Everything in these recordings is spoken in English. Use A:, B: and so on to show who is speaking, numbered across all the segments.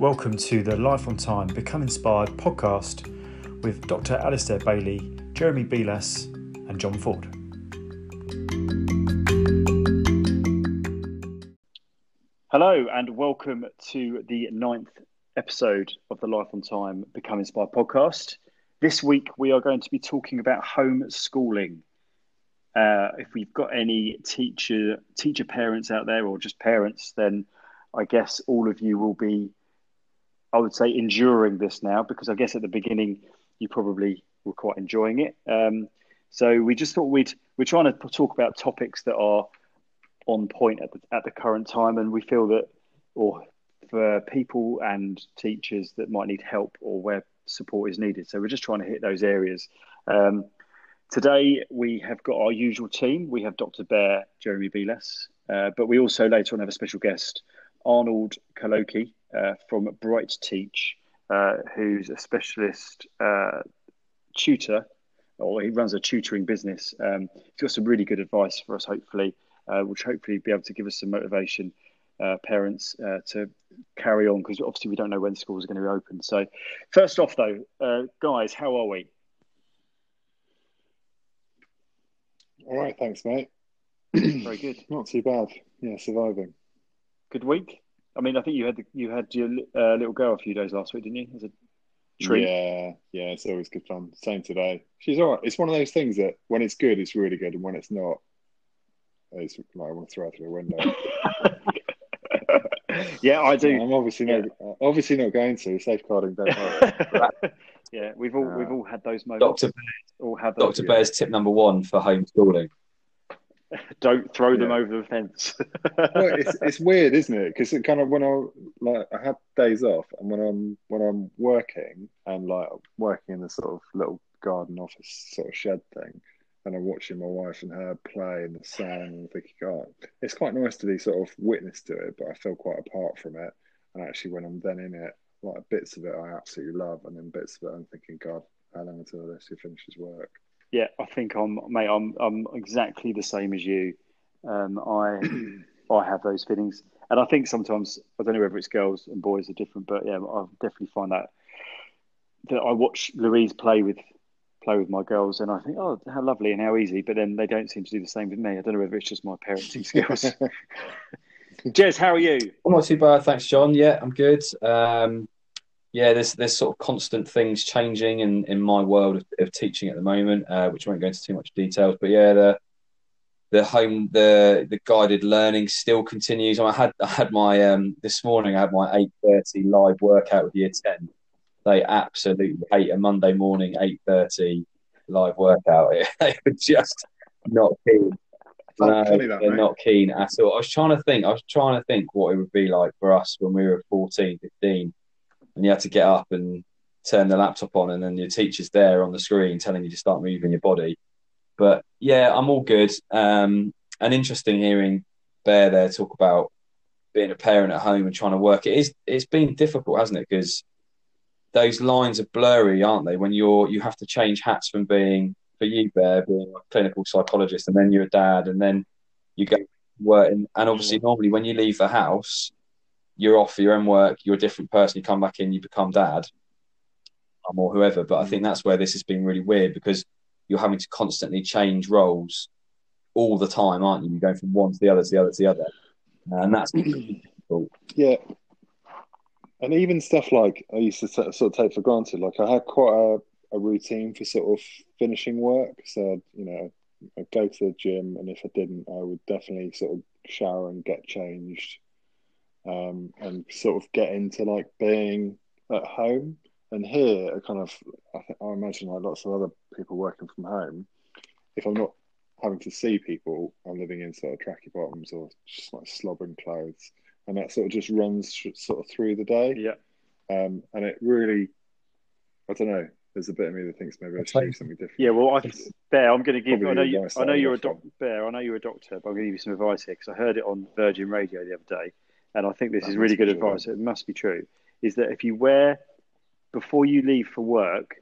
A: Welcome to the Life on Time Become Inspired podcast with Dr. Alistair Bailey, Jeremy Belas, and John Ford. Hello, and welcome to the ninth episode of the Life on Time Become Inspired podcast. This week we are going to be talking about homeschooling. Uh, if we've got any teacher teacher parents out there or just parents, then I guess all of you will be, I would say, enduring this now because I guess at the beginning you probably were quite enjoying it. Um, so we just thought we'd we're trying to talk about topics that are on point at the, at the current time, and we feel that, or for people and teachers that might need help or where support is needed. So we're just trying to hit those areas. Um, today we have got our usual team. We have Dr. Bear, Jeremy Belas, uh, but we also later on have a special guest, Arnold Kaloki from Bright Teach, uh, who's a specialist uh, tutor, or he runs a tutoring business. Um, he's got some really good advice for us, hopefully, uh, which hopefully be able to give us some motivation, uh, parents, to carry on because obviously we don't know when schools are going to be open. So, first off, though, guys, how are we?
B: All right, thanks, mate.
A: Very good.
B: Not too bad. Yeah, surviving.
A: Good week. I mean, I think you had the, you had your uh, little girl a few days last week, didn't you? As a treat.
B: Yeah, yeah. It's always good fun. Same today. She's all right. It's one of those things that when it's good, it's really good, and when it's not, it's like I want to throw out through the window.
A: yeah, I do.
B: I'm obviously yeah. not obviously not going to safeguarding. Don't worry.
A: yeah, we've all uh, we've all had those moments.
C: Doctor all had Doctor Bear's tip number one for homeschooling.
A: Don't throw yeah. them over the fence.
B: well, it's, it's weird, isn't it? Because it kind of when I like I have days off, and when I'm when I'm working and like working in the sort of little garden office sort of shed thing, and I'm watching my wife and her play in the sun, and thinking, God, it's quite nice to be sort of witness to it, but I feel quite apart from it. And actually, when I'm then in it, like bits of it I absolutely love, and then bits of it I'm thinking, God, how long until this he finishes work?
A: Yeah, I think I'm, mate. I'm, I'm exactly the same as you. Um, I, I have those feelings, and I think sometimes I don't know whether it's girls and boys are different, but yeah, I definitely find that that I watch Louise play with play with my girls, and I think, oh, how lovely and how easy. But then they don't seem to do the same with me. I don't know whether it's just my parenting skills. Jez, how are you?
C: I'm not too bad, thanks, John. Yeah, I'm good. Um, yeah, there's there's sort of constant things changing in, in my world of, of teaching at the moment, uh, which I won't go into too much details. But yeah, the the home the the guided learning still continues. I had I had my um, this morning I had my eight thirty live workout with year ten. They absolutely hate a Monday morning eight thirty live workout. they were just not keen. Uh, that, they're not keen at all. I was trying to think. I was trying to think what it would be like for us when we were 14, 15 and you had to get up and turn the laptop on, and then your teacher's there on the screen telling you to start moving your body. But yeah, I'm all good. Um, and interesting hearing Bear there talk about being a parent at home and trying to work. It is. It's been difficult, hasn't it? Because those lines are blurry, aren't they? When you're you have to change hats from being for you, Bear, being a clinical psychologist, and then you're a dad, and then you go work. And, and obviously, normally when you leave the house, you're off for your own work, you're a different person, you come back in, you become dad um, or whoever. But I think that's where this has been really weird because you're having to constantly change roles all the time, aren't you? You're going from one to the other to the other to the other. And that's difficult.
B: Yeah. And even stuff like I used to sort of take for granted, like I had quite a, a routine for sort of finishing work. So, you know, I'd go to the gym, and if I didn't, I would definitely sort of shower and get changed um, and sort of get into like being at home. And here, I kind of, I, think, I imagine like lots of other people working from home, if I'm not having to see people, I'm living in sort of tracky bottoms or just like slobbering clothes, and that sort of just runs sort of through the day.
A: Yeah.
B: Um, and it really, I don't know. There's a bit of me that thinks maybe I should do something different.
A: Yeah, well, I, Bear, I'm going to give. I know you. I know you're a doc, Bear. I know you're a doctor, but I'm going to give you some advice here because I heard it on Virgin Radio the other day and I think this that is really good true, advice. It must be true. Is that if you wear before you leave for work,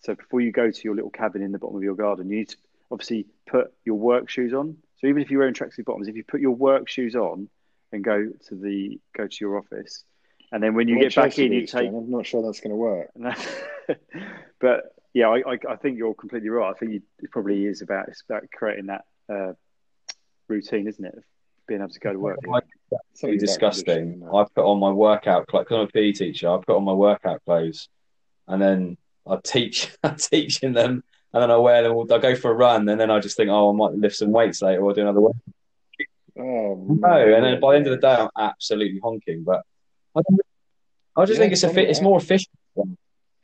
A: so before you go to your little cabin in the bottom of your garden, you need to obviously put your work shoes on. So even if you're wearing tracksuit bottoms, if you put your work shoes on and go to the go to your office, and then when you get back in, you take.
B: John, I'm not sure that's going to work.
A: but yeah, I, I, I think you're completely right. I think you, it probably is about it's about creating that uh, routine, isn't it? Being able to go to work.
C: I-
B: About
C: disgusting.
B: conditioning, isn't it?
C: I put on my workout clothes. Because I'm a PE teacher, I put on my workout clothes, and then I teach. I'm teaching them, and then I wear them. I go for a run, and then I just think, oh, I might lift some weights later or do another one.
B: Oh,
C: No,
B: man,
C: and then by the end of the day, I'm absolutely honking. But I, I just
B: Yeah,
C: think it's a fit. It's more efficient.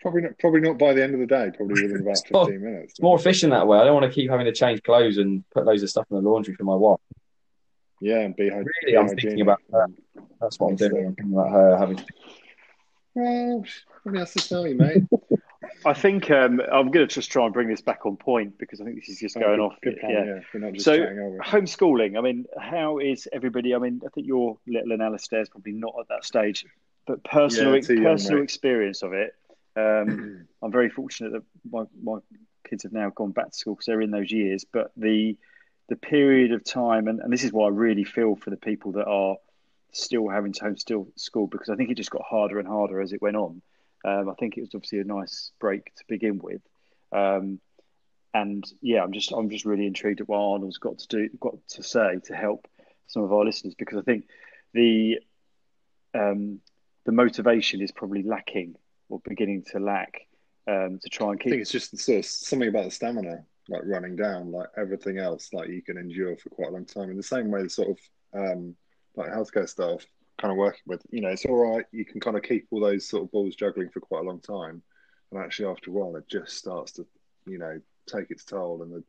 B: Probably not. Probably not by the end of the day. Probably within about fifteen minutes.
C: It's more efficient that way. I don't want to keep having to change clothes and put loads of stuff in the laundry for my wife.
B: Yeah, and be hy-
C: Really, I'm thinking about that. That's what I'm doing. I'm thinking about her having. To...
B: Well, nobody has to tell you, mate.
A: I think um, I'm going to just try and bring this back on point because I think this is just going
B: good,
A: off.
B: Good plan,
A: yeah.
B: yeah. We're not just
A: So homeschooling. I mean, how is everybody? I mean, I think your little and Alistair's probably not at that stage, but personal
B: Yeah, young,
A: personal
B: mate.
A: experience of it. Um, I'm very fortunate that my, my kids have now gone back to school because they're in those years. But the the period of time, and, and this is why I really feel for the people that are still having to homeschool school because I think it just got harder and harder as it went on. Um, I think it was obviously a nice break to begin with. Um, and yeah, I'm just I'm just really intrigued at what Arnold's got to do, got to say to help some of our listeners because I think the um, the motivation is probably lacking or beginning to lack um, to try and keep.
B: I think it's just sort of something about the stamina, like running down, like everything else, like you can endure for quite a long time. In the same way, the sort of um, like healthcare staff kind of working with, you know, it's all right. You can kind of keep all those sort of balls juggling for quite a long time, and actually after a while, it just starts to, you know, take its toll, and the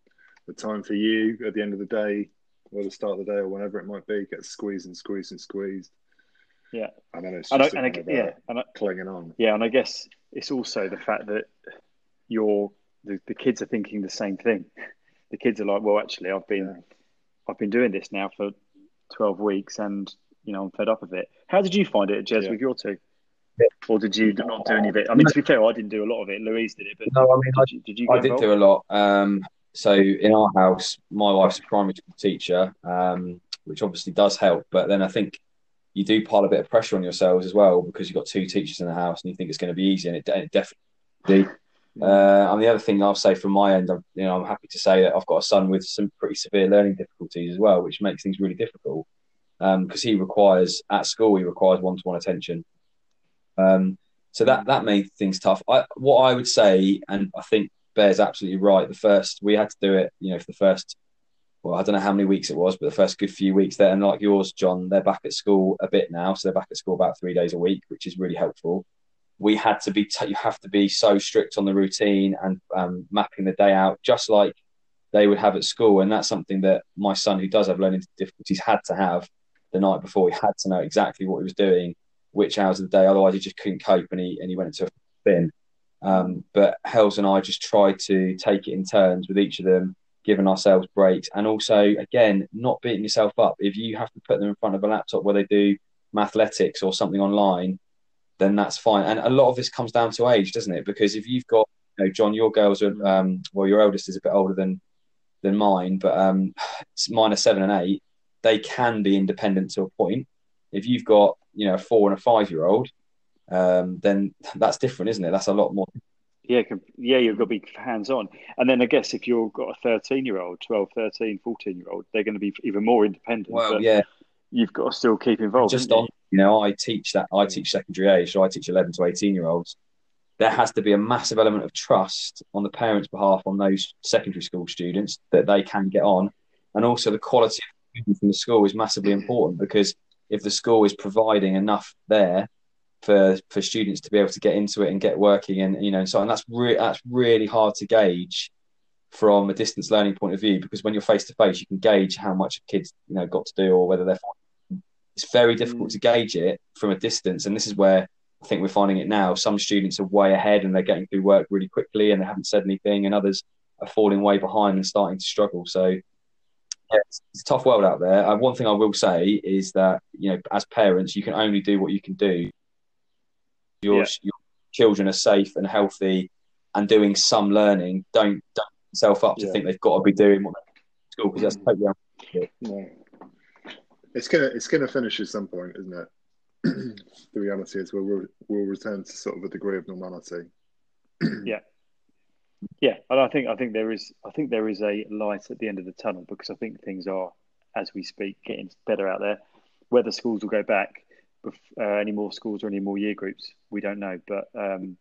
B: the time for you at the end of the day, or the start of the day, or whenever it might be, gets squeezed and squeezed and squeezed.
A: Yeah.
B: and then it's
A: And I,
B: just
A: and I, yeah,
B: uh,
A: and I,
B: clinging on.
A: yeah, and I guess it's also the fact that you're the, the kids are thinking the same thing. The kids are like, well, actually, I've been
B: Yeah.
A: I've been doing this now for twelve weeks, and you know I'm fed up of it. How did you find it, Jez,
B: Yeah.
A: with your two? Or did you not do any of it? I mean, to be fair, I didn't do a lot of it. Louise did it, but
C: No, I mean,
A: did you, did you
C: I did
A: involved?
C: do a lot. Um, so in our house, my wife's a primary school teacher, um, which obviously does help. But then I think you do pile a bit of pressure on yourselves as well because you've got two teachers in the house and you think it's going to be easy, and it, it definitely. Uh, and the other thing I'll say from my end, I'm, you know, I'm happy to say that I've got a son with some pretty severe learning difficulties as well, which makes things really difficult because he requires at school he requires one-to-one attention. Um, so that that made things tough. I, what I would say, and I think Bear's absolutely right. The first we had to do it, you know, for the first. Well, I don't know how many weeks it was, but the first good few weeks there, and like yours, John, they're back at school a bit now, so they're back at school about three days a week, which is really helpful. We had to be, t- you have to be so strict on the routine and um, mapping the day out, just like they would have at school, and that's something that my son, who does have learning difficulties, had to have the night before. He had to know exactly what he was doing, which hours of the day, otherwise he just couldn't cope, and he and he went into a bin. Um, but Hells and I just tried to take it in turns with each of them, giving ourselves breaks, and also again not beating yourself up. If you have to put them in front of a laptop where they do mathletics or something online, then that's fine. And a lot of this comes down to age, doesn't it? Because if you've got, you know, John, your girls are um, well, your eldest is a bit older than than mine, but um, mine are seven and eight. They can be independent to a point. If you've got, you know, a four and a five year old, um, then that's different, isn't it? That's a lot more.
A: Yeah, yeah, you've got to be hands on. And then I guess if you've got a 13 year old, 12, 13, 14 year old, they're going to be even more independent.
C: Well, yeah,
A: you've got to still keep involved.
C: just on, you know, I teach that I teach secondary age, so I teach eleven to eighteen year olds. There has to be a massive element of trust on the parents' behalf on those secondary school students that they can get on, and also the quality of students from the school is massively important because if the school is providing enough there for for students to be able to get into it and get working and you know and so on, that's re- that's really hard to gauge from a distance learning point of view because when you're face to face you can gauge how much kids you know got to do or whether they're it's very difficult to gauge it from a distance and this is where I think we're finding it now. Some students are way ahead and they're getting through work really quickly and they haven't said anything and others are falling way behind and starting to struggle. So yeah, it's, it's a tough world out there. Uh, one thing I will say is that you know as parents you can only do what you can do. Your,
A: Yeah.
C: your children are safe and healthy and doing some learning. Don't don't yourself up to
B: Yeah.
C: think they've got to be doing what school because that's totally
B: No. It's gonna it's gonna finish at some point, isn't it? the reality is we'll we'll return to sort of a degree of normality.
A: yeah, yeah, and I think I think there is I think there is a light at the end of the tunnel because I think things are, as we speak, getting better out there. Whether schools will go back, uh, any more schools or any more year groups, we don't know. But um,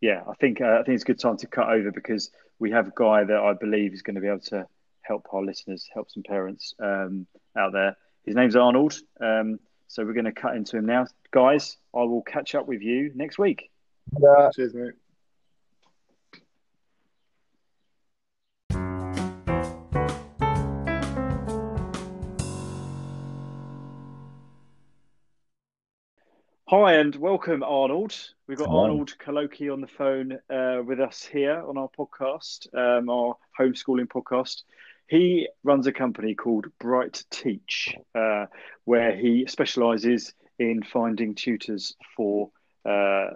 A: yeah, I think uh, I think it's a good time to cut over because we have a guy that I believe is going to be able to help our listeners, help some parents um, out there. His name's Arnold. Um, so we're going to cut into him now, guys. I will catch up with you next week.
B: Yeah. Cheers, mate.
A: Hi and welcome, Arnold. We've got Hello. Arnold Kaloki on the phone uh, with us here on our podcast, um, our homeschooling podcast. He runs a company called Bright Teach, uh, where he specialises in finding tutors for uh,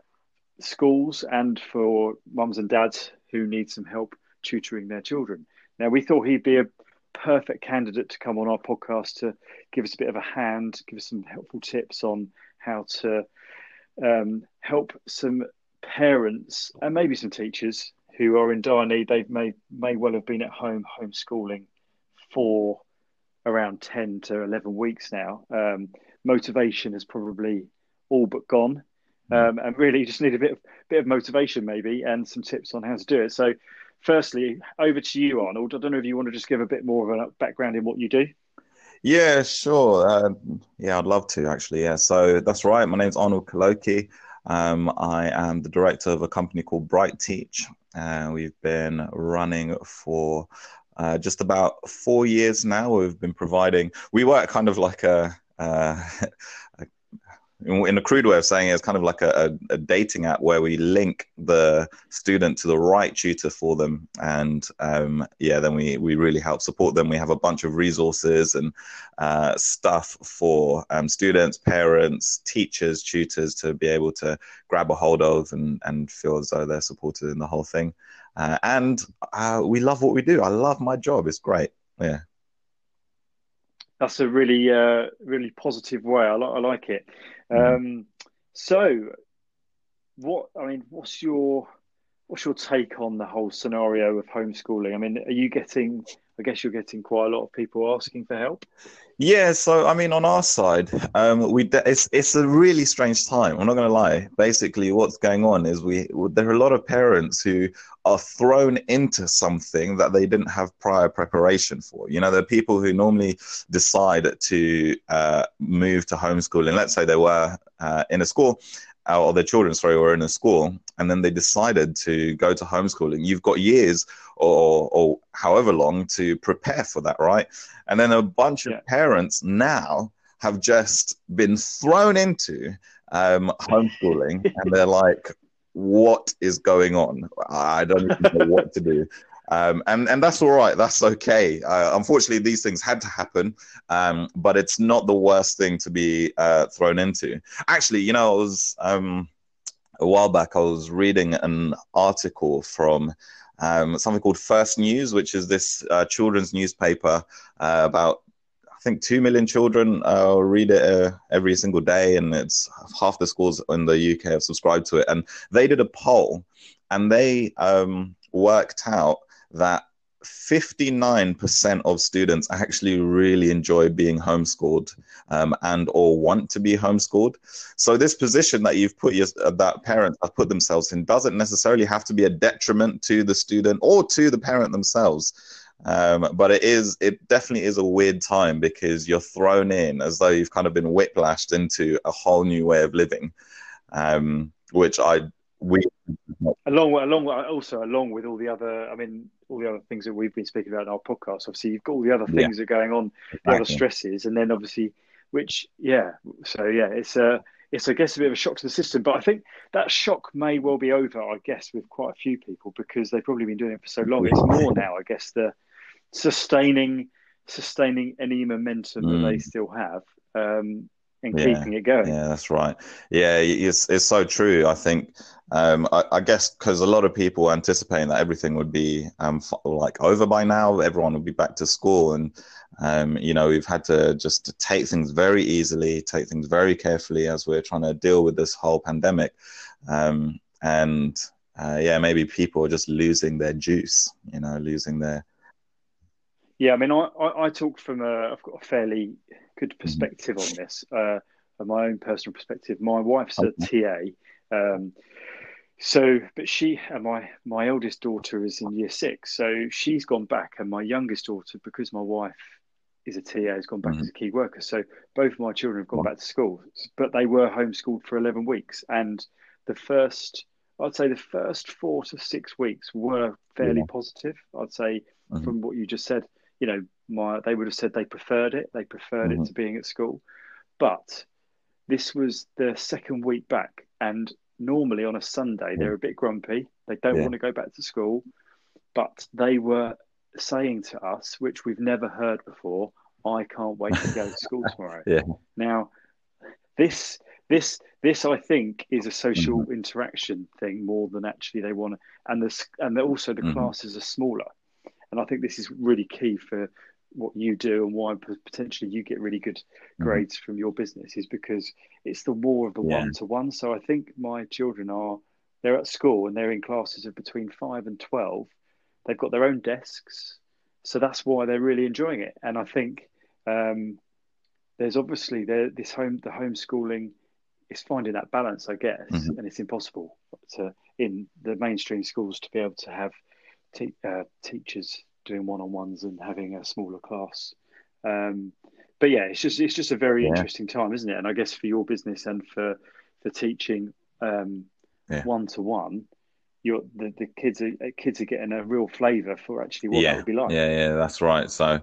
A: schools and for mums and dads who need some help tutoring their children. Now, we thought he'd be a perfect candidate to come on our podcast to give us a bit of a hand, give us some helpful tips on how to um, help some parents and maybe some teachers who are in dire need. They may may well have been at home homeschooling for around ten to eleven weeks now. Um, motivation has probably all but gone, um, and really just need a bit of bit of motivation maybe and some tips on how to do it. So, firstly, over to you, Arnold. I don't know if you want to just give a bit more of a background in what you do.
D: Yeah, sure. Uh, yeah, I'd love to actually. Yeah, so that's right. My name's Arnold Kaloki. Um, I am the director of a company called Bright Teach. Uh, we've been running for uh, just about four years now. We've been providing. We work kind of like a, uh, a in a crude way of saying it, it's kind of like a, a, dating app where we link the student to the right tutor for them and um, yeah then we, we really help support them. We have a bunch of resources and uh, stuff for um, students parents teachers tutors to be able to grab a hold of and, and feel as though they're supported in the whole thing. Uh, and uh, we love what we do. I love my job. It's great. Yeah
A: that's a really uh, really positive way I, li- I like it Mm-hmm. Um, so, what I mean, what's your what's your take on the whole scenario of homeschooling? I mean, are you getting? I guess you're getting quite a lot of people asking for help.
D: Yeah, so I mean, on our side, um, we it's it's a really strange time. I'm not going to lie. Basically, what's going on is we there are a lot of parents who are thrown into something that they didn't have prior preparation for. You know, there are people who normally decide to uh, move to homeschooling. Let's say they were uh, in a school or their children, sorry, were in a school, and then they decided to go to homeschooling. You've got years or, or however long to prepare for that, right? And then a bunch of parents now have just been thrown into um, homeschooling, and they're like, "What is going on? I don't know what to do." Um, and and that's all right. That's okay. Uh, unfortunately, these things had to happen, um, but it's not the worst thing to be uh, thrown into. Actually, you know, I was um, a while back. I was reading an article from um, something called First News, which is this uh, children's newspaper uh, about I think two million children uh, read it uh, every single day, and it's half the schools in the UK have subscribed to it. And they did a poll, and they um, worked out that 59% of students actually really enjoy being homeschooled um, and or want to be homeschooled. So this position that you've put your, that parents have put themselves in doesn't necessarily have to be a detriment to the student or to the parent themselves. Um, but it is it definitely is a weird time because you're thrown in as though you've kind of been whiplashed into a whole new way of living um, which i we
A: along along also along with all the other i mean all the other things that we've been speaking about in our podcast obviously you've got all the other things yeah. that are going on exactly. the other stresses and then obviously which yeah so yeah it's a it's i guess a bit of a shock to the system but i think that shock may well be over i guess with quite a few people because they've probably been doing it for so long it's more now i guess the sustaining sustaining any momentum mm. that they mm. still have um, and yeah, keeping it going.
D: Yeah, that's right. Yeah, it's it's so true. I think. Um, I, I, guess because a lot of people anticipating that everything would be um, like over by now, everyone would be back to school, and um, you know we've had to just take things very easily, take things very carefully as we're trying to deal with this whole pandemic, um, and uh, yeah, maybe people are just losing their juice, you know, losing their
A: yeah, I mean, I, I, I talk from a, I've got a fairly good mm-hmm. perspective on this, uh, my own personal perspective. My wife's a TA, um, so but she and my my eldest daughter is in year six, so she's gone back, and my youngest daughter, because my wife is a TA, has gone back mm-hmm. as a key worker. So both my children have gone back to school, but they were homeschooled for eleven weeks, and the first. I'd say the first four to six weeks were fairly yeah. positive. I'd say mm-hmm. from what you just said, you know, my they would have said they preferred it. They preferred mm-hmm. it to being at school. But this was the second week back, and normally on a Sunday they're a bit grumpy. They don't yeah. want to go back to school, but they were saying to us, which we've never heard before, "I can't wait to go to school tomorrow."
D: yeah.
A: Now, this this this I think is a social mm-hmm. interaction thing more than actually they want to, and this and also the mm-hmm. classes are smaller. And I think this is really key for what you do and why potentially you get really good mm-hmm. grades from your business is because it's the war of the one to one. So I think my children are they're at school and they're in classes of between five and twelve. They've got their own desks, so that's why they're really enjoying it. And I think um, there's obviously there this home the homeschooling is finding that balance, I guess, mm-hmm. and it's impossible to in the mainstream schools to be able to have te- uh, teachers doing one on ones and having a smaller class. Um, but yeah, it's just it's just a very yeah. interesting time, isn't it? And I guess for your business and for for teaching one to one, you're the, the kids are kids are getting a real flavour for actually what
D: yeah.
A: that would be like.
D: Yeah, yeah, that's right. So,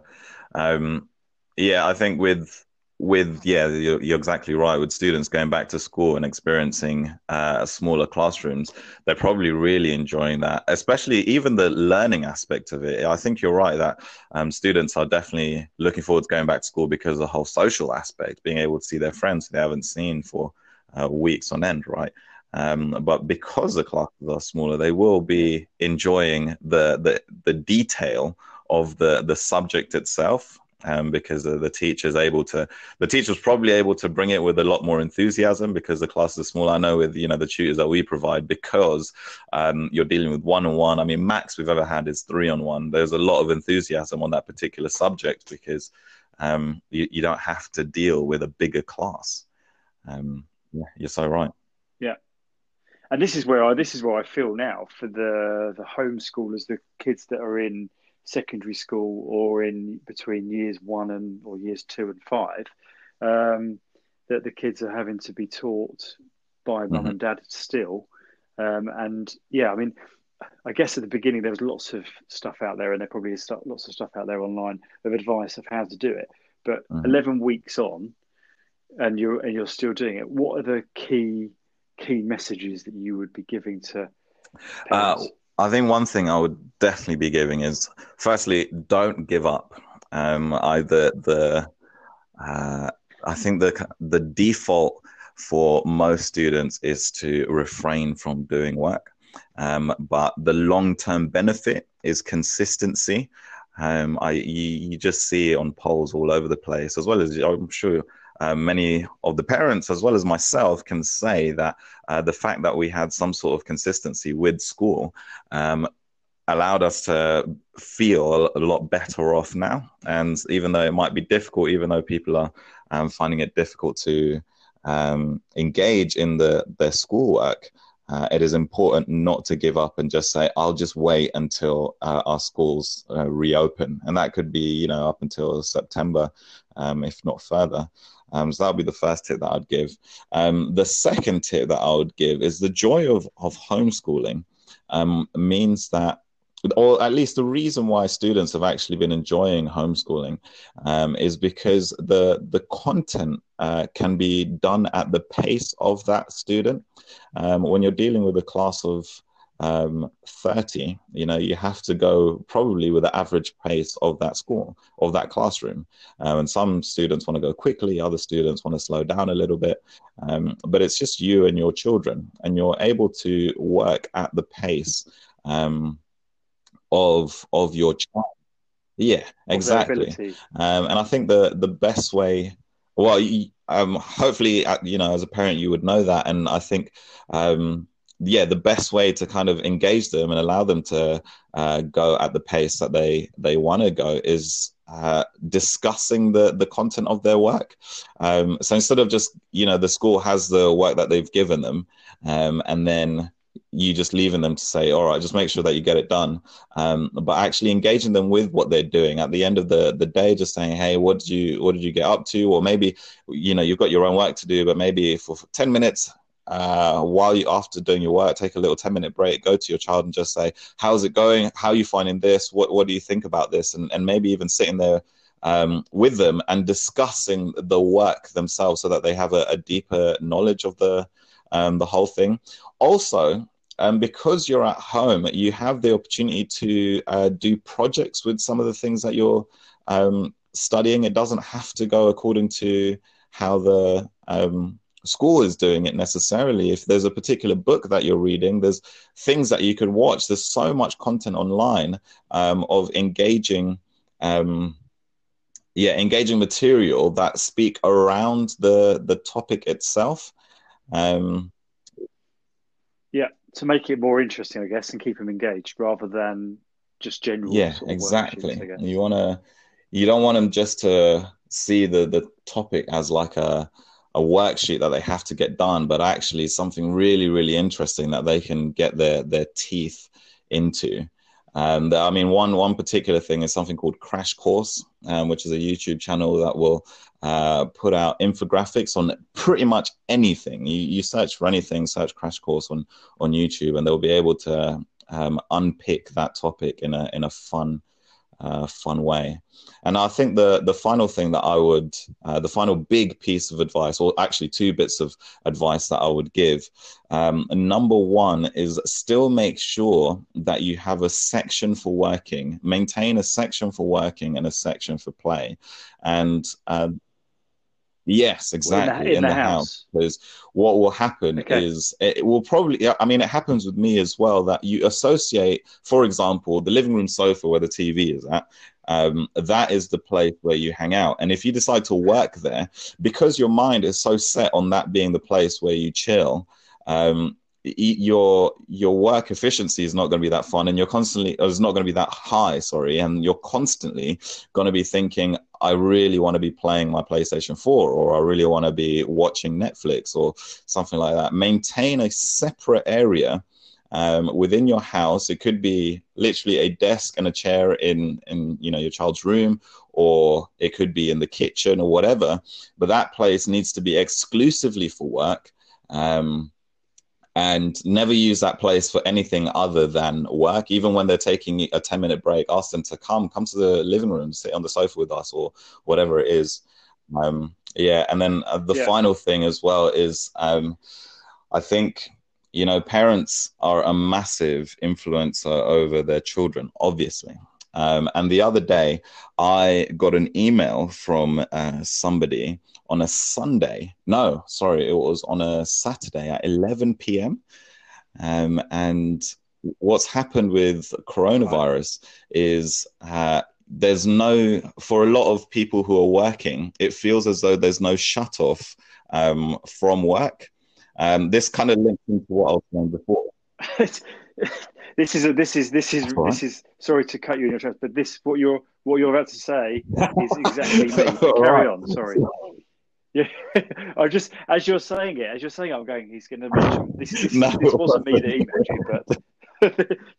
D: um, yeah, I think with with yeah you're, you're, exactly right with students going back to school and experiencing uh, smaller classrooms they're probably really enjoying that especially even the learning aspect of it. I think you're right that um, students are definitely looking forward to going back to school because of the whole social aspect being able to see their friends they haven't seen for uh, weeks on end right? Um, but because the classes are smaller, they will be enjoying the the, the detail of the the subject itself um, because uh, the teacher's able to the teacher's probably able to bring it with a lot more enthusiasm because the classes are small. I know with you know the tutors that we provide because um, you're dealing with one on one. I mean, max we've ever had is three on one. There's a lot of enthusiasm on that particular subject because um, you, you don't have to deal with a bigger class. Um, yeah, you're so right.
A: Yeah, and this is where I this is where I feel now for the the homeschoolers, the kids that are in secondary school or in between years one and or years two and five, um, that the kids are having to be taught by mm-hmm. mum and dad still. Um, and yeah, I mean, I guess at the beginning there was lots of stuff out there, and there probably is lots of stuff out there online of advice of how to do it. But mm-hmm. eleven weeks on, and you're and you're still doing it. What are the key key messages that you would be giving to? Uh,
D: I think one thing I would definitely be giving is, firstly, don't give up. Um, either the, uh, I think the the default for most students is to refrain from doing work, um, but the long term benefit is consistency. Um, I you, you, just see it on polls all over the place, as well as I'm sure uh, many of the parents, as well as myself, can say that uh, the fact that we had some sort of consistency with school um, allowed us to feel a lot better off now. And even though it might be difficult, even though people are um, finding it difficult to um, engage in the their schoolwork, uh, it is important not to give up and just say, "I'll just wait until uh, our schools uh, reopen," and that could be, you know, up until September, um, if not further. Um, so that would be the first tip that I'd give. Um, the second tip that I would give is the joy of, of homeschooling um, means that or at least the reason why students have actually been enjoying homeschooling um, is because the the content uh, can be done at the pace of that student. Um, when you're dealing with a class of um, 30, you know, you have to go probably with the average pace of that school, of that classroom. Um, and some students want to go quickly, other students want to slow down a little bit. Um, but it's just you and your children, and you're able to work at the pace um, of of your child. Yeah, exactly. Um, and I think the the best way, well, um, hopefully, uh, you know, as a parent, you would know that. And I think um, yeah, the best way to kind of engage them and allow them to uh, go at the pace that they they want to go is uh, discussing the the content of their work. Um, so instead of just you know the school has the work that they've given them, um, and then you just leaving them to say, all right, just make sure that you get it done. Um, but actually engaging them with what they're doing at the end of the, the day, just saying, hey, what did you what did you get up to? Or maybe, you know, you've got your own work to do, but maybe for 10 minutes, uh, while you after doing your work, take a little 10 minute break, go to your child and just say, How's it going? How are you finding this? What what do you think about this? And and maybe even sitting there um, with them and discussing the work themselves so that they have a, a deeper knowledge of the um, the whole thing. Also, um, because you're at home, you have the opportunity to uh, do projects with some of the things that you're um, studying. It doesn't have to go according to how the um, school is doing it necessarily. If there's a particular book that you're reading, there's things that you could watch. There's so much content online um, of engaging, um, yeah, engaging material that speak around the the topic itself. Um,
A: yeah, to make it more interesting, I guess, and keep them engaged rather than just general.
D: Yeah, sort of exactly. You want to, you don't want them just to see the the topic as like a a worksheet that they have to get done, but actually something really, really interesting that they can get their their teeth into. And I mean, one one particular thing is something called Crash Course, um, which is a YouTube channel that will uh, put out infographics on pretty much anything. You, you search for anything, search Crash Course on on YouTube, and they'll be able to um, unpick that topic in a in a fun uh, fun way. And I think the the final thing that I would, uh, the final big piece of advice, or actually two bits of advice that I would give. Um, number one is still make sure that you have a section for working, maintain a section for working and a section for play, and uh, Yes, exactly.
A: in, the, in, in the, the, house.
D: Because what will happen okay. is it will probably, I mean, it happens with me as well that you associate, for example, the living room sofa where the TV is at. Um, that is the place where you hang out. And if you decide to work there, because your mind is so set on that being the place where you chill, um, your your work efficiency is not going to be that fun and you're constantly is not going to be that high sorry and you're constantly going to be thinking i really want to be playing my playstation 4 or i really want to be watching netflix or something like that. Maintain a separate area um, within your house. It could be literally a desk and a chair in in you know your child's room or it could be in the kitchen or whatever. But that place needs to be exclusively for work. Um, and never use that place for anything other than work. Even when they're taking a 10 minute break, ask them to come, come to the living room, sit on the sofa with us or whatever it is. Um, yeah. And then uh, the yeah. final thing as well is um, I think, you know, parents are a massive influencer over their children, obviously. Um, and the other day, I got an email from uh, somebody on a Sunday. No, sorry, it was on a Saturday at 11 p.m. Um, and what's happened with coronavirus is uh, there's no, for a lot of people who are working, it feels as though there's no shut off um, from work. Um, this kind of links into what I was saying before.
A: this is a, this is this is right. this is sorry to cut you in your tracks, but this what you're what you're about to say is exactly me. Carry right. on. Sorry. Yeah, I just as you're saying it, as you're saying, it, I'm going. He's going to mention this. This, no. this wasn't me that emailed you, but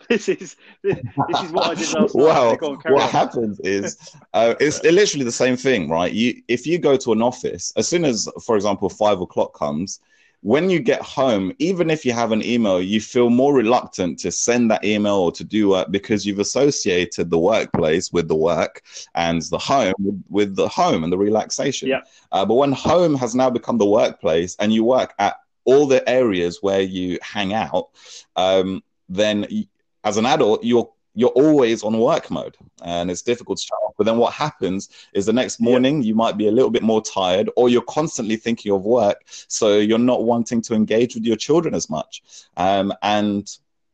A: this is this, this, is what I did last
D: night. On, what on. happens is uh, it's literally the same thing, right? You if you go to an office, as soon as, for example, five o'clock comes, when you get home, even if you have an email, you feel more reluctant to send that email or to do work because you've associated the workplace with the work and the home with, with the home and the relaxation.
A: Yeah.
D: Uh, but when home has now become the workplace and you work at all the areas where you hang out, um, then as an adult, you're you're always on work mode and it's difficult to shut off. But then what happens is the next morning you might be a little bit more tired or you're constantly thinking of work. So you're not wanting to engage with your children as much. Um, and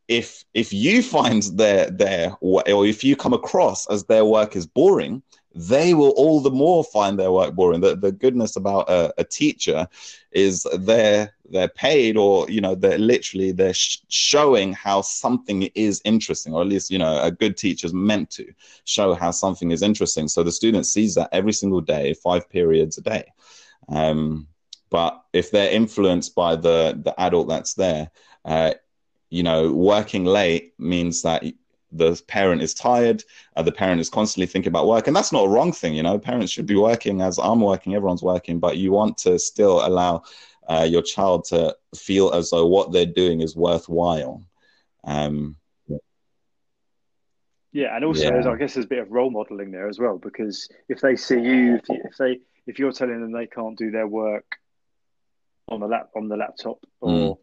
D: if if you find their their or if you come across as their work is boring, they will all the more find their work boring. The, the goodness about a, a teacher is they're they're paid, or you know, they're literally they're sh- showing how something is interesting, or at least you know, a good teacher is meant to show how something is interesting. So the student sees that every single day, five periods a day. Um, but if they're influenced by the the adult that's there, uh, you know, working late means that the parent is tired, uh, the parent is constantly thinking about work, and that's not a wrong thing. You know, parents should be working as I'm working, everyone's working, but you want to still allow uh, your child to feel as though what they're doing is worthwhile. Um,
A: yeah, and also yeah. I guess there's a bit of role modeling there as well because if they see you, if, you, if they if you're telling them they can't do their work on the lap on the laptop or mm.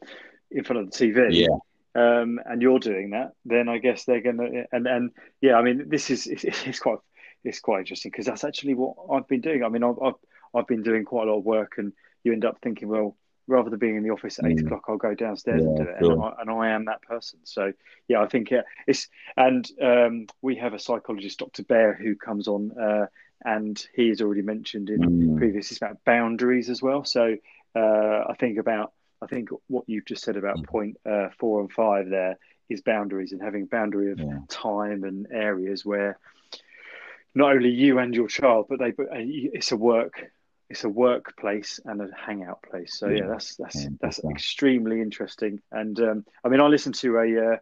A: in front of the TV,
D: yeah
A: um, and you're doing that, then I guess they're going to and and yeah, I mean this is it's, it's quite it's quite interesting because that's actually what I've been doing. I mean I've, I've, I've been doing quite a lot of work, and you end up thinking, well, rather than being in the office at eight mm. o'clock, I'll go downstairs yeah, and do it, sure. and, I, and I am that person. So yeah, I think yeah, it's and um, we have a psychologist, Dr. Bear, who comes on, uh, and he has already mentioned in mm. previous it's about boundaries as well. So uh, I think about I think what you've just said about mm. point uh, four and five there is boundaries and having a boundary of yeah. time and areas where not only you and your child, but they but uh, it's a work it's a workplace and a hangout place. So yeah, yeah that's that's yeah, that's extremely interesting. And um, I mean, I listened to a uh,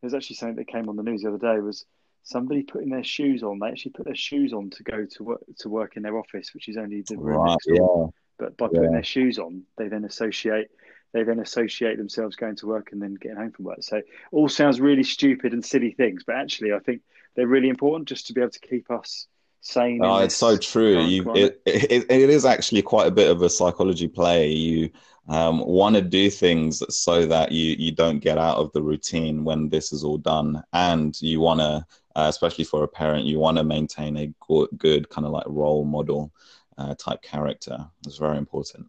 A: there's actually something that came on the news the other day was somebody putting their shoes on. They actually put their shoes on to go to work to work in their office, which is only the room
D: right, next door.
A: Yeah. But by putting their shoes on, they then associate they then associate themselves going to work and then getting home from work. So all sounds really stupid and silly things, but actually I think they're really important just to be able to keep us
D: Oh, it's so true. You, it, it, it is actually quite a bit of a psychology play. You um, want to do things so that you you don't get out of the routine when this is all done, and you want to, uh, especially for a parent, you want to maintain a good, good kind of like role model uh, type character. It's very important.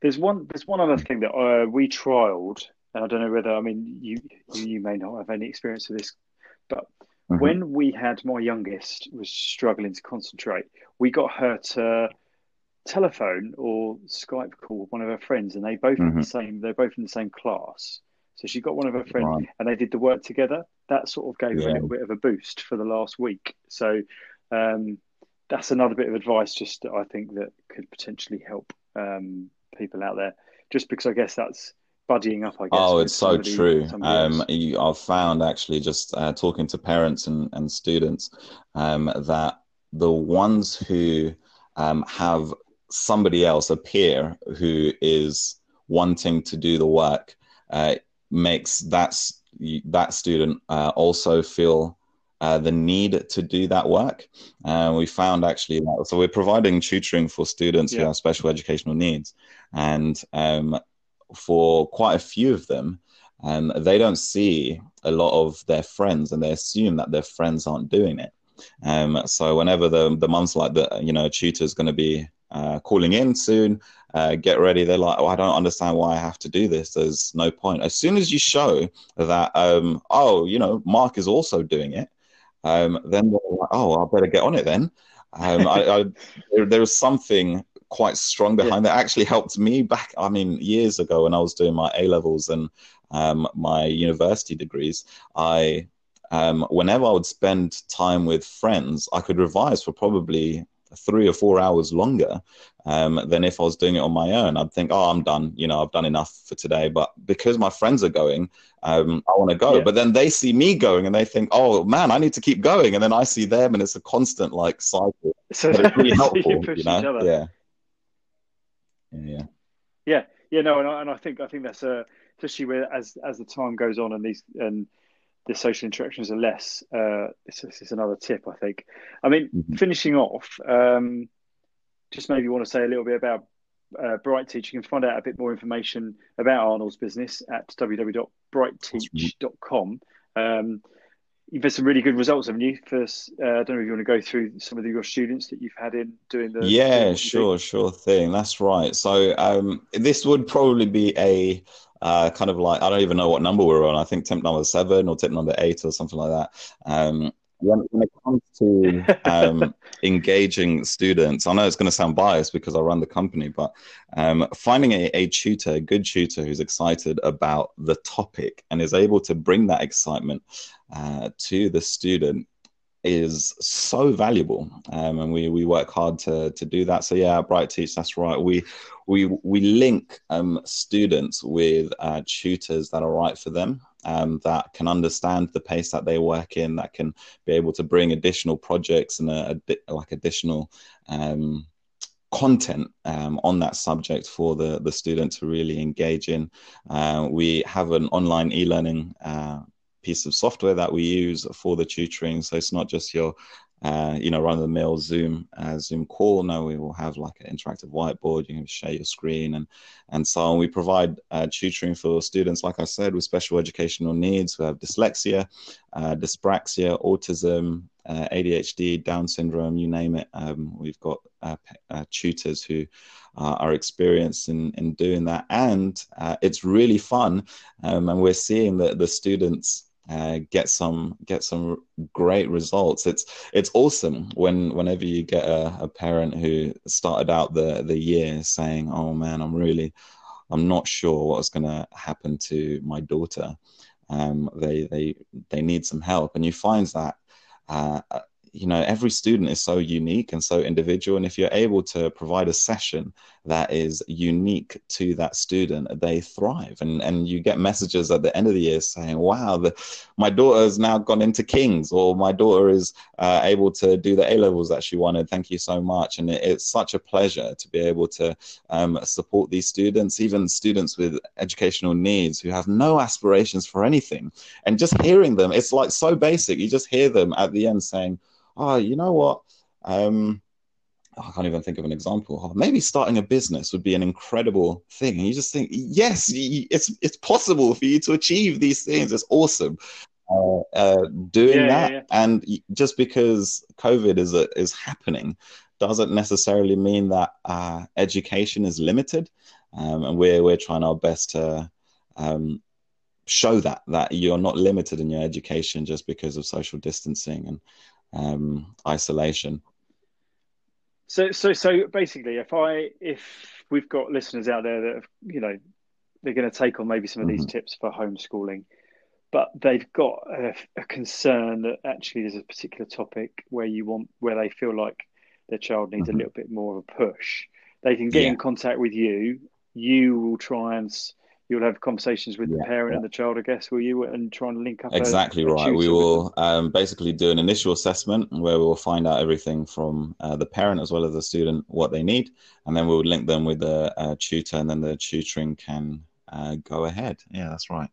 A: There's one. There's one other thing that uh, we trialed, and I don't know whether I mean you. You may not have any experience with this, but mm-hmm. when we had my youngest was struggling to concentrate, we got her to telephone or Skype call one of her friends, and they both mm-hmm. in the same. They're both in the same class. So she got one of her friends, and they did the work together. That sort of gave yeah. her a little bit of a boost for the last week. So um, that's another bit of advice, just I think that could potentially help um, people out there, just because I guess that's buddying up. I guess.
D: Oh, it's so somebody, true. Um, you, I've found actually just uh, talking to parents and, and students um, that the ones who um, have somebody else, a peer, who is wanting to do the work, uh, makes that that student uh, also feel uh, the need to do that work. Uh, we found actually, that, so we're providing tutoring for students yeah. who have special educational needs, and um, for quite a few of them, um, they don't see a lot of their friends, and they assume that their friends aren't doing it. Um, so whenever the the month's like the you know tutor is going to be uh, calling in soon. Uh, get ready. They're like, oh, I don't understand why I have to do this. There's no point. As soon as you show that, um, oh, you know, Mark is also doing it, um, then like, oh, I better get on it then. Um, I, I, there, there, was something quite strong behind yeah. that actually helped me back. I mean, years ago when I was doing my A levels and um, my university degrees, I um, whenever I would spend time with friends, I could revise for probably three or four hours longer um, than if I was doing it on my own. I'd think, oh, I'm done. You know, I've done enough for today. But because my friends are going, um, I want to go. Yeah. But then they see me going and they think, oh man, I need to keep going. And then I see them, and it's a constant like cycle. So it's really helpful. you, you know? Yeah. Yeah.
A: Yeah. Yeah. No, and I, and I think I think that's a especially where as as the time goes on and these and the social interactions are less. Uh, this, this is another tip, I think. I mean, mm-hmm. finishing off, um, just maybe want to say a little bit about uh, Bright Teach. You can find out a bit more information about Arnold's business at www.brightteach.com. Um, you've had some really good results, haven't you? First, uh, I don't know if you want to go through some of the, your students that you've had in doing the.
D: Yeah, sure, sure thing. That's right. So um, this would probably be a uh, kind of like I don't even know what number we're on. I think tip number seven or tip number eight or something like that. Um, when, when, it comes to um, engaging students, I know it's going to sound biased because I run the company, but um, finding a, a, tutor, a good tutor who's excited about the topic and is able to bring that excitement uh, to the student is so valuable. Um, and we we work hard to to do that. So yeah bright teach that's right. We we we link um, students with uh, tutors that are right for them um, that can understand the pace that they work in that can be able to bring additional projects and a, a like additional um, content um, on that subject for the, the student to really engage in. Uh, we have an online e-learning uh, piece of software that we use for the tutoring. So it's not just your, uh, you know, run the mill Zoom uh, Zoom call. No, we will have like an interactive whiteboard. You can share your screen and and so on. We provide uh, tutoring for students, like I said, with special educational needs who have dyslexia, uh, dyspraxia, autism, uh, ADHD, Down syndrome, you name it. Um, we've got uh, tutors who are experienced in, in doing that. And it's really fun. Um, and we're seeing that the students uh, get some get some great results. It's it's awesome when whenever you get a, a parent who started out the the year saying, "Oh man, I'm really I'm not sure what's going to happen to my daughter. Um, they they they need some help," and you find that. Uh, you know every student is so unique and so individual and if you're able to provide a session that is unique to that student they thrive. And and you get messages at the end of the year saying wow the, my daughter has now gone into kings or my daughter is uh, able to do the a levels that she wanted. Thank you so much. And it, it's such a pleasure to be able to um, support these students even students with educational needs who have no aspirations for anything. And just hearing them it's like so basic. You just hear them at the end saying oh, you know what? Um, I can't even think of an example. Maybe starting a business would be an incredible thing. And you just think, yes, it's it's possible for you to achieve these things. It's awesome. Uh, uh, doing yeah, that, yeah, yeah. and just because COVID is a, is happening, doesn't necessarily mean that uh, education is limited. Um, and we're we're trying our best to um, show that that you're not limited in your education just because of social distancing and um, isolation.
A: So, so, so basically, if I if we've got listeners out there that have, you know they're going to take on maybe some of these mm-hmm. tips for homeschooling, but they've got a, a, concern that actually there's a particular topic where you want where they feel like their child needs mm-hmm. a little bit more of a push. They can get yeah. in contact with you. You will try and you'll have conversations with yeah, the parent yeah. and the child, I guess, will you, and try and link up?
D: Exactly a, a right. We will um, basically do an initial assessment where we will find out everything from uh, the parent as well as the student what they need, and then we will link them with a, tutor, and then the tutoring can uh, go ahead. Yeah, that's right.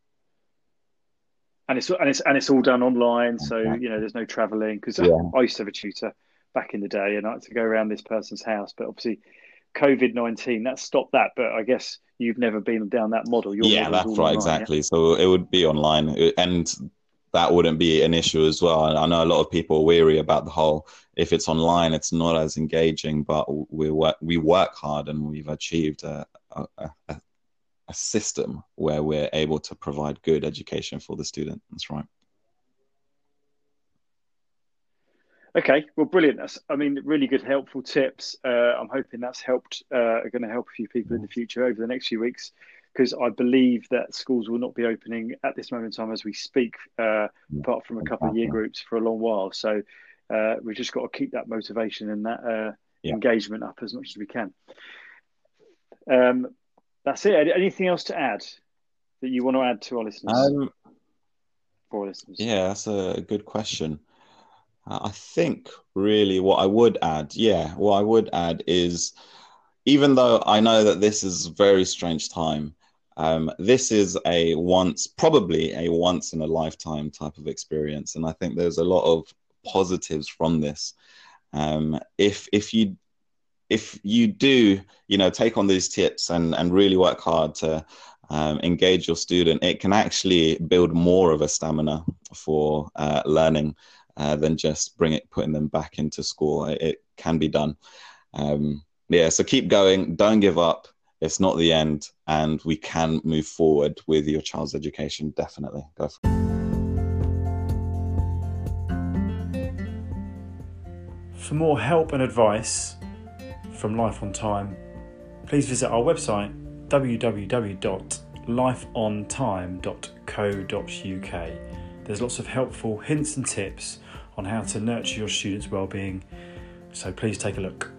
A: And it's and it's and it's all done online, so you know there's no travelling because yeah. I used to have a tutor back in the day, and I had to go around this person's house, but obviously COVID nineteen that stopped that. But I guess you've never been down that model.
D: Your yeah, that's right, online, exactly. Yeah? So it would be online, and that wouldn't be an issue as well. I know a lot of people are weary about the whole. If it's online, it's not as engaging, but we work we work hard, and we've achieved a, a, a, a system where we're able to provide good education for the student. That's right.
A: Okay, well, brilliant. That's, I mean, really good, helpful tips. Uh, I'm hoping that's helped, uh, going to help a few people in the future over the next few weeks, because I believe that schools will not be opening at this moment in time as we speak, uh, apart from a couple of year groups for a long while. So uh, we've just got to keep that motivation and that uh, yeah. engagement up as much as we can. Um, that's it. Anything else to add that you want to add to our listeners? Um,
D: for listeners? Yeah, that's a good question. Uh, I think really what I would add, yeah, what I would add is even though I know that this is very strange time, um, this is a once, probably a once in a lifetime type of experience. And I think there's a lot of positives from this. Um, if, if you if you do, you know, take on these tips and and really work hard to um, engage your student, it can actually build more of a stamina for uh, learning uh, than just bring it putting them back into school. It, it can be done. Um, yeah, so keep going. Don't give up. It's not the end, and we can move forward with your child's education. Definitely go for it.
A: For more help and advice from Life on Time, please visit our website www.lifeontime.co.uk. There's lots of helpful hints and tips on how to nurture your students' well-being. So please take a look.